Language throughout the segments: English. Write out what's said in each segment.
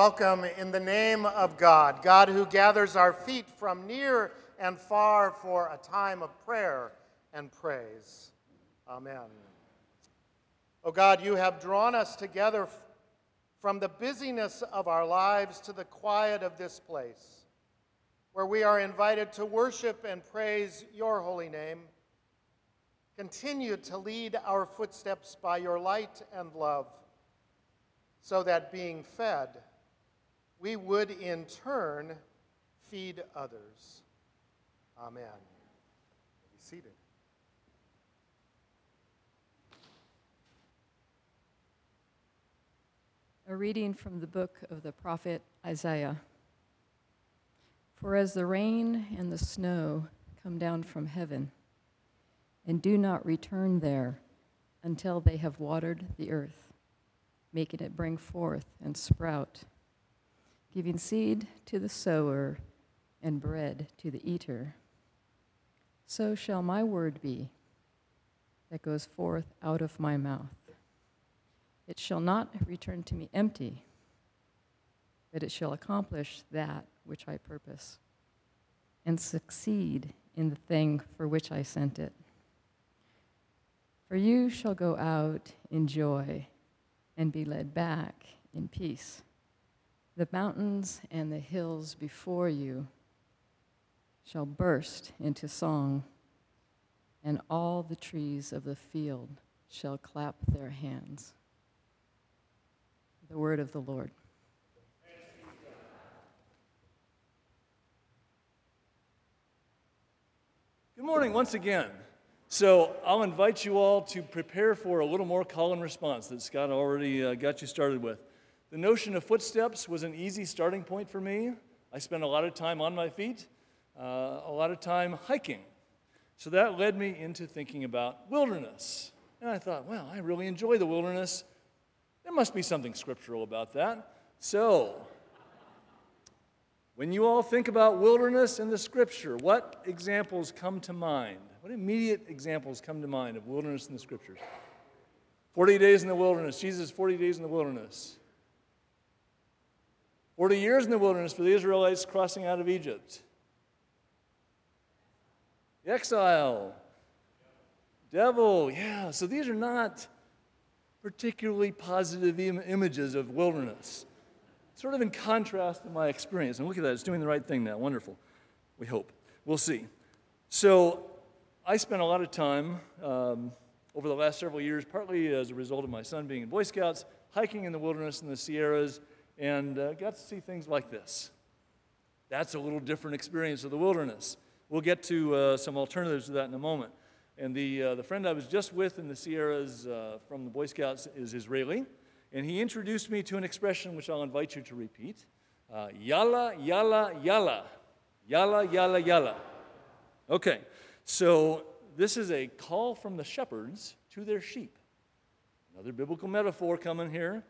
welcome in the name of God, God who gathers our feet from near and far for a time of prayer and praise. Amen. Oh God, you have drawn us together from the busyness of our lives to the quiet of this place, where we are invited to worship and praise your holy name. Continue to lead our footsteps by your light and love, so that being fed, we would in turn feed others. Amen. Be seated. A reading from the book of the prophet Isaiah. For as the rain and the snow come down from heaven, and do not return there until they have watered the earth, making it bring forth and sprout, giving seed to the sower and bread to the eater, so shall my word be that goes forth out of my mouth. It shall not return to me empty, but it shall accomplish that which I purpose, and succeed in the thing for which I sent it. For you shall go out in joy and be led back in peace. The mountains and the hills before you shall burst into song, and all the trees of the field shall clap their hands. The word of the Lord. Good morning once again. So I'll invite you all to prepare for a little more call and response that Scott already uh, got you started with. The notion of footsteps was an easy starting point for me. I spent a lot of time on my feet, uh, a lot of time hiking. So that led me into thinking about wilderness. And I thought, well, I really enjoy the wilderness. There must be something scriptural about that. So, when you all think about wilderness in the scripture, what examples come to mind? What immediate examples come to mind of wilderness in the scriptures? 40 days in the wilderness, Jesus, 40 days in the wilderness. 40 years in the wilderness for the Israelites crossing out of Egypt. The exile. Devil, yeah. So these are not particularly positive Im- images of wilderness. Sort of in contrast to my experience. And look at that, it's doing the right thing now. Wonderful. We hope. We'll see. So, I spent a lot of time um, over the last several years, partly as a result of my son being in Boy Scouts, hiking in the wilderness in the Sierras, and uh, got to see things like this. That's a little different experience of the wilderness. We'll get to uh, some alternatives to that in a moment. And the, uh, the friend I was just with in the Sierras uh, from the Boy Scouts is Israeli. And he introduced me to an expression which I'll invite you to repeat uh, yalla, yalla, yalla. Yalla, yalla, yalla. Okay, so this is a call from the shepherds to their sheep. Another biblical metaphor coming here.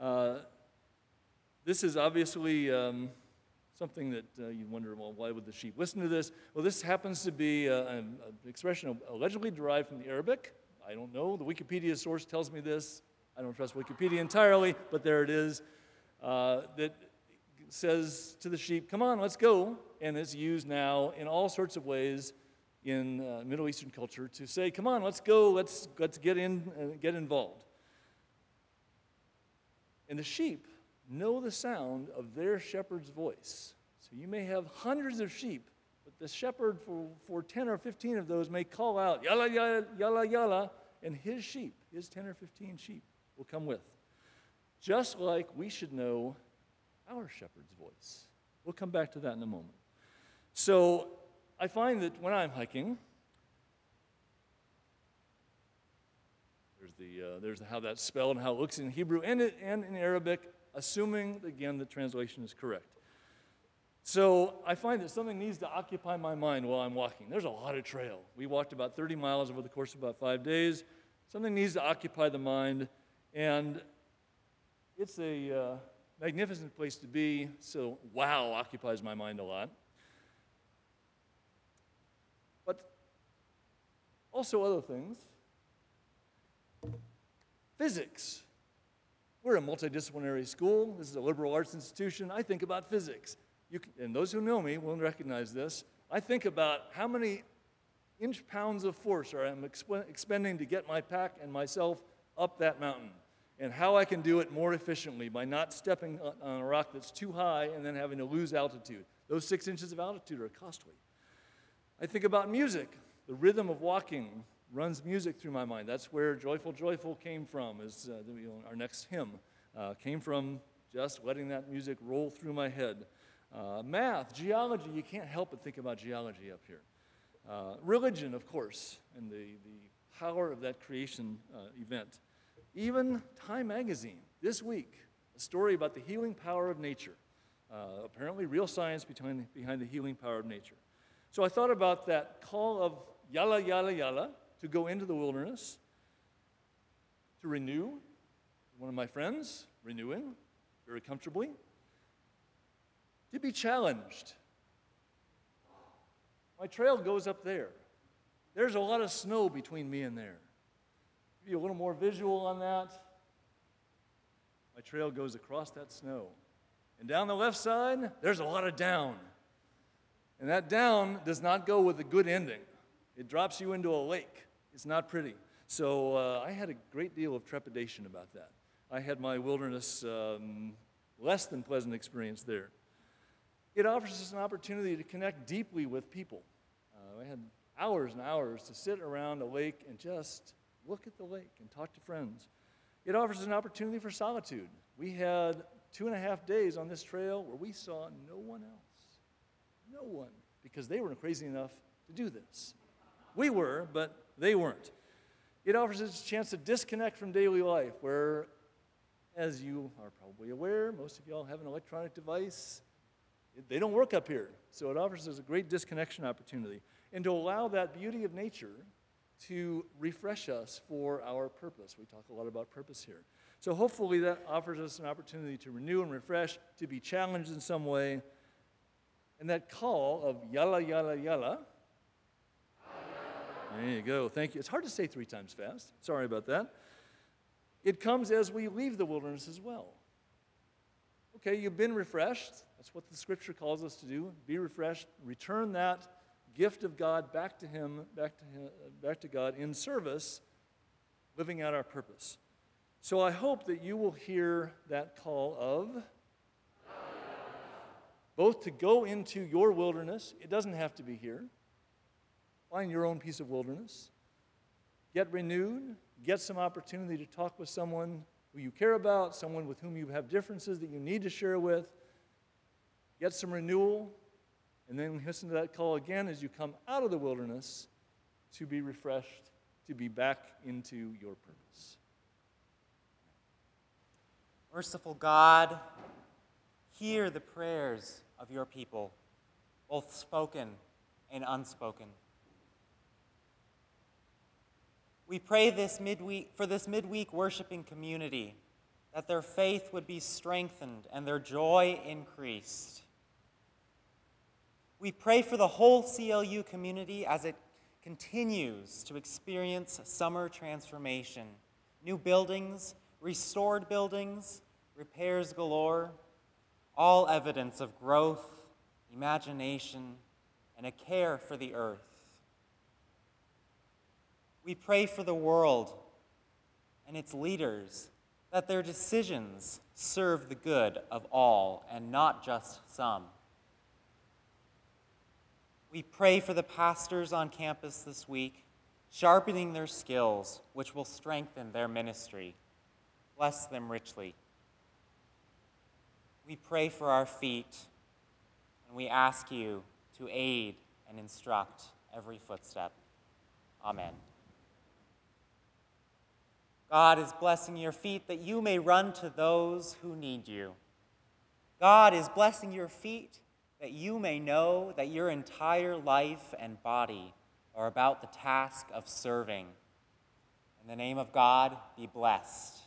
Uh, this is obviously. Um, something that uh, you wonder, well, why would the sheep listen to this? Well, this happens to be uh, an, expression allegedly derived from the Arabic. I don't know. The Wikipedia source tells me this. I don't trust Wikipedia entirely, but there it is. Uh, that says to the sheep, come on, let's go. And it's used now in all sorts of ways in uh, Middle Eastern culture to say, come on, let's go, let's, let's get, in, uh, get involved. And the sheep know the sound of their shepherd's voice. So you may have hundreds of sheep, but the shepherd for, for 10 or 15 of those may call out, yalla, yalla, yalla, yalla, and his sheep, his 10 or 15 sheep, will come with. Just like we should know our shepherd's voice. We'll come back to that in a moment. So I find that when I'm hiking, there's, the, uh, there's how that's spelled and how it looks in Hebrew and, and in Arabic assuming, again, the translation is correct. So I find that something needs to occupy my mind while I'm walking. There's a lot of trail. We walked about 30 miles over the course of about five days. Something needs to occupy the mind, and it's a uh, magnificent place to be. So, wow occupies my mind a lot. But also other things. Physics We're a multidisciplinary school. This is a liberal arts institution. I think about physics. Can, and those who know me will recognize this. I think about how many inch pounds of force I'm exp- expending to get my pack and myself up that mountain, and how I can do it more efficiently by not stepping on a rock that's too high and then having to lose altitude. Those six inches of altitude are costly. I think about music. The rhythm of walking runs music through my mind. That's where Joyful, Joyful came from, is uh, you know, our next hymn. Uh, came from just letting that music roll through my head. Uh, math, geology, you can't help but think about geology up here. Uh, religion, of course, and the, the power of that creation uh, event. Even Time Magazine, this week, a story about the healing power of nature. Uh, apparently, real science behind, behind the healing power of nature. So I thought about that call of yalla, yalla, yalla, to go into the wilderness, to renew. One of my friends, renewing very comfortably, to be challenged. My trail goes up there. There's a lot of snow between me and there. Give you a little more visual on that. My trail goes across that snow. And down the left side, there's a lot of down. And that down does not go with a good ending. It drops you into a lake. It's not pretty. So uh, I had a great deal of trepidation about that. I had my wilderness um, less than pleasant experience there. It offers us an opportunity to connect deeply with people. Uh, I had hours and hours to sit around a lake and just look at the lake and talk to friends. It offers an opportunity for solitude. We had two and a half days on this trail where we saw no one else. No one, because they weren't crazy enough to do this. We were, but they weren't. It offers us a chance to disconnect from daily life, where, as you are probably aware, most of y'all have an electronic device. They don't work up here. So it offers us a great disconnection opportunity. And to allow that beauty of nature to refresh us for our purpose. We talk a lot about purpose here. So hopefully that offers us an opportunity to renew and refresh, to be challenged in some way. And that call of yalla, yalla, yalla. There you go. Thank you. It's hard to say three times fast. Sorry about that. It comes as we leave the wilderness as well. Okay, you've been refreshed. That's what the scripture calls us to do. Be refreshed. Return that gift of God back to Him, back to, him, back to God in service, living out our purpose. So I hope that you will hear that call of both to go into your wilderness, it doesn't have to be here. Find your own piece of wilderness. Get renewed, get some opportunity to talk with someone who you care about, someone with whom you have differences that you need to share with. Get some renewal, and then listen to that call again as you come out of the wilderness to be refreshed, to be back into your purpose. Merciful God, hear the prayers of your people, both spoken and unspoken. We pray this midweek for this midweek worshiping community that their faith would be strengthened and their joy increased. We pray for the whole CLU community as it continues to experience summer transformation. New buildings, restored buildings, repairs galore, all evidence of growth, imagination, and a care for the earth. We pray for the world and its leaders that their decisions serve the good of all and not just some. We pray for the pastors on campus this week, sharpening their skills, which will strengthen their ministry. Bless them richly. We pray for our feet, and we ask you to aid and instruct every footstep. Amen. God is blessing your feet that you may run to those who need you. God is blessing your feet that you may know that your entire life and body are about the task of serving. In the name of God, be blessed.